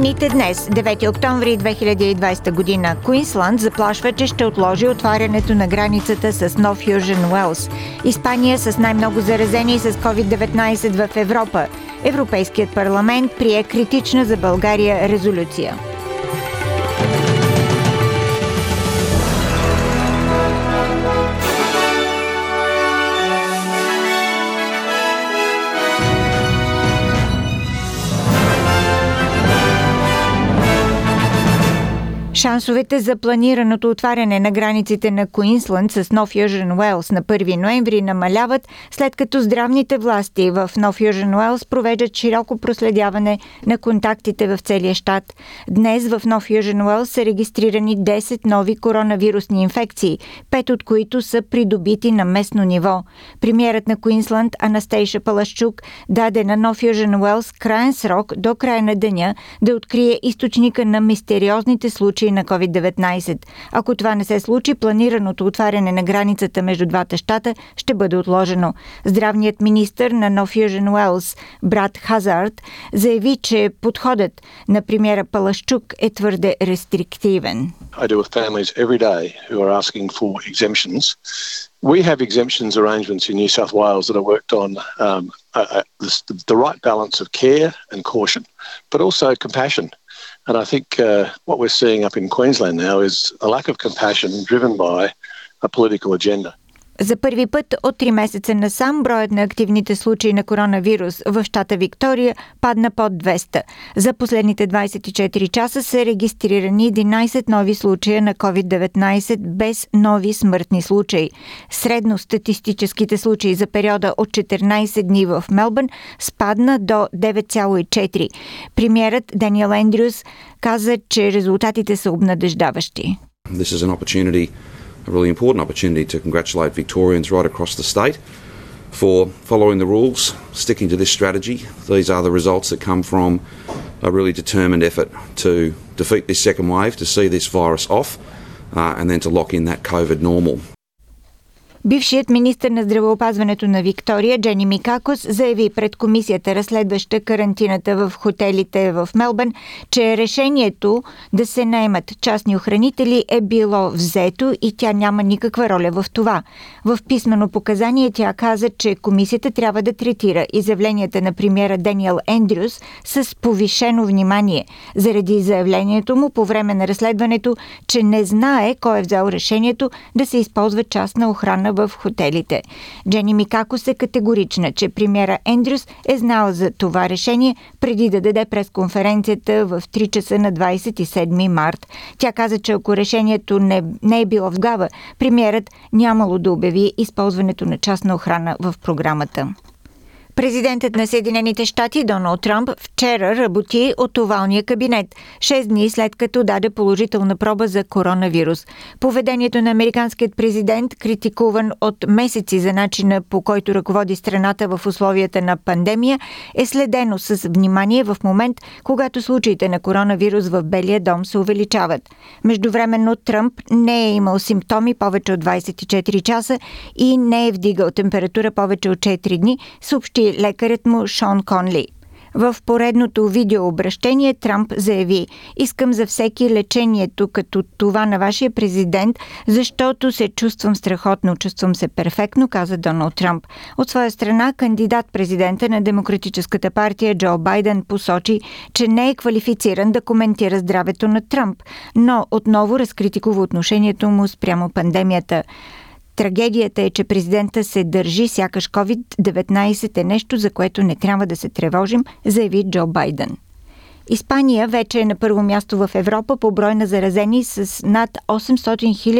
Новините днес, 9 октомври 2020 година, Куинсланд заплашва, че ще отложи отварянето на границата с Нов Южен Уелс. Испания с най-много заразени с COVID-19 в Европа. Европейският парламент прие критична за България резолюция. Шансовете за планираното отваряне на границите на Куинсланд с Нов Южен Уелс на 1 ноември намаляват, след като здравните власти в Нов Южен Уелс провеждат широко проследяване на контактите в целия щат. Днес в Нов Южен Уелс са регистрирани 10 нови коронавирусни инфекции, пет от които са придобити на местно ниво. Премьерът на Куинсланд Анастейша Палашчук даде на Нов Южен Уелс крайен срок до края на деня да открие източника на мистериозните случаи на COVID-19. Ако това не се случи, планираното отваряне на границата между двата щата ще бъде отложено. Здравният министр на Нов Южен Уелс, брат Хазард, заяви, че подходът на премьера Палашчук е твърде рестриктивен. I deal with families every day who are asking for exemptions. We have exemptions arrangements in New South Wales that are worked on um, uh, uh, the, the right balance of care and caution, but also compassion. And I think uh, what we're seeing up in Queensland now is a lack of compassion driven by a political agenda. За първи път от 3 месеца насам броят на активните случаи на коронавирус в щата Виктория падна под 200. За последните 24 часа са регистрирани 11 нови случая на COVID-19 без нови смъртни случаи. Средно статистическите случаи за периода от 14 дни в Мелбърн спадна до 9,4. Премьерът Даниел Ендрюс каза, че резултатите са обнадеждаващи. This is an opportunity a really important opportunity to congratulate Victorians right across the state for following the rules, sticking to this strategy. These are the results that come from a really determined effort to defeat this second wave, to see this virus off, uh, and then to lock in that COVID normal. Бившият министр на здравеопазването на Виктория, Джени Микакос, заяви пред комисията, разследваща карантината в хотелите в Мелбърн, че решението да се наемат частни охранители е било взето и тя няма никаква роля в това. В писмено показание тя каза, че комисията трябва да третира изявленията на премьера Даниел Ендрюс с повишено внимание, заради заявлението му по време на разследването, че не знае кой е взел решението да се използва частна охрана в хотелите. Джени Микакос е категорична, че премьера Ендрюс е знал за това решение преди да даде пресконференцията в 3 часа на 27 март. Тя каза, че ако решението не, не е било в гава, премьерът нямало да обяви използването на частна охрана в програмата. Президентът на Съединените щати Доналд Трамп вчера работи от овалния кабинет, 6 дни след като даде положителна проба за коронавирус. Поведението на американският президент, критикуван от месеци за начина по който ръководи страната в условията на пандемия, е следено с внимание в момент, когато случаите на коронавирус в Белия дом се увеличават. Междувременно Тръмп не е имал симптоми повече от 24 часа и не е вдигал температура повече от 4 дни, съобщи лекарят му Шон Конли. В поредното видеообращение Трамп заяви Искам за всеки лечението като това на вашия президент, защото се чувствам страхотно, чувствам се перфектно, каза Доналд Трамп. От своя страна, кандидат-президента на Демократическата партия Джо Байден посочи, че не е квалифициран да коментира здравето на Трамп, но отново разкритикува отношението му спрямо пандемията. Трагедията е, че президента се държи, сякаш COVID-19 е нещо, за което не трябва да се тревожим, заяви Джо Байден. Испания вече е на първо място в Европа по брой на заразени с над 800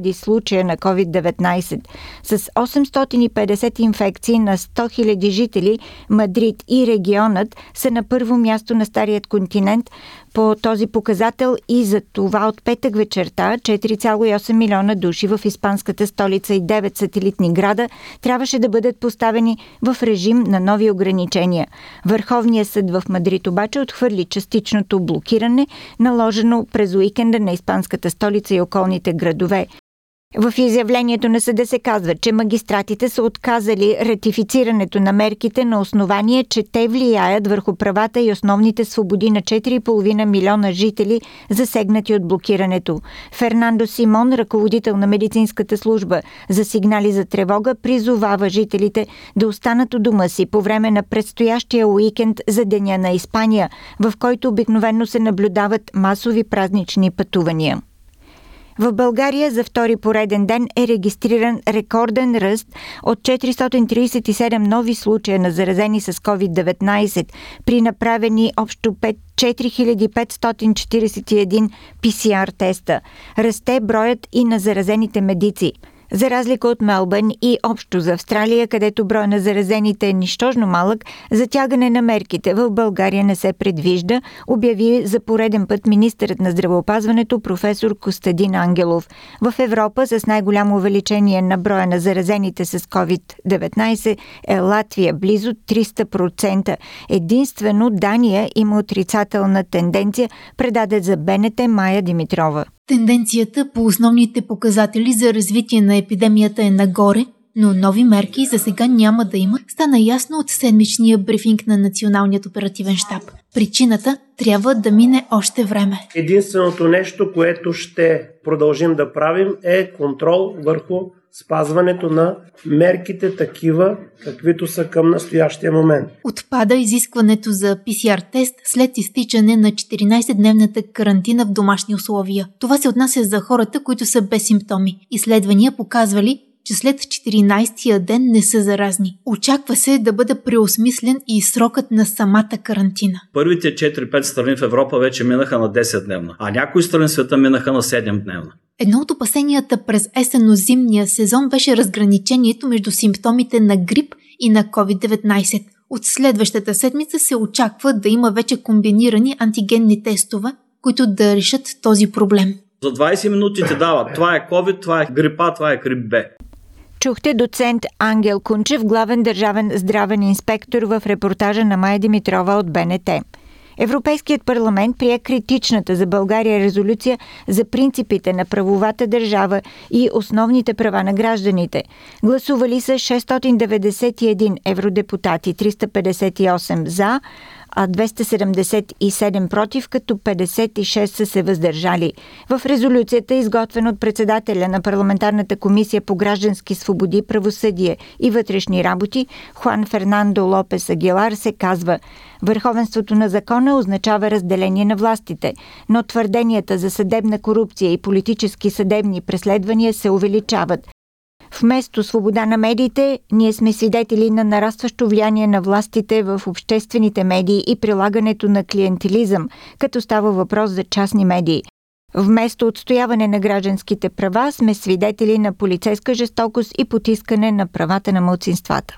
000 случая на COVID-19. С 850 инфекции на 100 000 жители, Мадрид и регионът са на първо място на Старият континент по този показател и за това от петък вечерта 4,8 милиона души в испанската столица и 9 сателитни града трябваше да бъдат поставени в режим на нови ограничения. Върховният съд в Мадрид обаче отхвърли частичното блокиране, наложено през уикенда на испанската столица и околните градове. В изявлението на съда се казва, че магистратите са отказали ратифицирането на мерките на основание, че те влияят върху правата и основните свободи на 4,5 милиона жители, засегнати от блокирането. Фернандо Симон, ръководител на медицинската служба за сигнали за тревога, призовава жителите да останат у дома си по време на предстоящия уикенд за Деня на Испания, в който обикновено се наблюдават масови празнични пътувания. В България за втори пореден ден е регистриран рекорден ръст от 437 нови случая на заразени с COVID-19 при направени общо 4541 PCR теста. Расте броят и на заразените медици – за разлика от Мелбън и общо за Австралия, където броя на заразените е нищожно малък, затягане на мерките в България не се предвижда, обяви за пореден път министърът на здравеопазването професор Костадин Ангелов. В Европа с най-голямо увеличение на броя на заразените с COVID-19 е Латвия, близо 300%. Единствено Дания има отрицателна тенденция, предаде за БНТ Майя Димитрова. Тенденцията по основните показатели за развитие на епидемията е нагоре, но нови мерки за сега няма да има, стана ясно от седмичния брифинг на Националният оперативен штаб. Причината трябва да мине още време. Единственото нещо, което ще продължим да правим е контрол върху спазването на мерките такива, каквито са към настоящия момент. Отпада изискването за PCR тест след изтичане на 14-дневната карантина в домашни условия. Това се отнася за хората, които са без симптоми. Изследвания показвали, че след 14-я ден не са заразни. Очаква се да бъде преосмислен и срокът на самата карантина. Първите 4-5 страни в Европа вече минаха на 10 дневна, а някои страни в света минаха на 7 дневна. Едно от опасенията през есенно-зимния сезон беше разграничението между симптомите на грип и на COVID-19. От следващата седмица се очаква да има вече комбинирани антигенни тестове, които да решат този проблем. За 20 минути ти дават. Това е COVID, това е грипа, това е грип Б. Чухте доцент Ангел Кунчев, главен държавен здравен инспектор в репортажа на Майя Димитрова от БНТ. Европейският парламент прие критичната за България резолюция за принципите на правовата държава и основните права на гражданите. Гласували са 691 евродепутати, 358 за, а 277 против, като 56 са се въздържали. В резолюцията, изготвена от председателя на парламентарната комисия по граждански свободи, правосъдие и вътрешни работи, Хуан Фернандо Лопес Агилар, се казва Върховенството на закона означава разделение на властите, но твърденията за съдебна корупция и политически съдебни преследвания се увеличават. Вместо свобода на медиите, ние сме свидетели на нарастващо влияние на властите в обществените медии и прилагането на клиентилизъм, като става въпрос за частни медии. Вместо отстояване на гражданските права, сме свидетели на полицейска жестокост и потискане на правата на мълцинствата.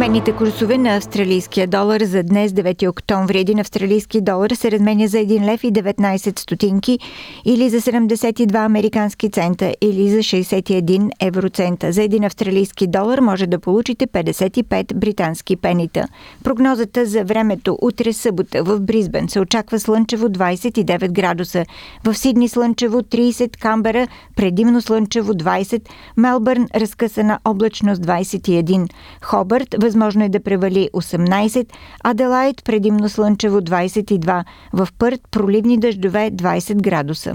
Обменните курсове на австралийския долар за днес, 9 октомври. Един австралийски долар се разменя за 1 лев и 19 стотинки или за 72 американски цента или за 61 евроцента. За един австралийски долар може да получите 55 британски пенита. Прогнозата за времето утре събота в Бризбен се очаква слънчево 29 градуса. В Сидни слънчево 30, Камбера предимно слънчево 20, Мелбърн разкъсана облачност 21, Хобърт възможно е да превали 18, Аделайт предимно слънчево 22, в Пърт проливни дъждове 20 градуса.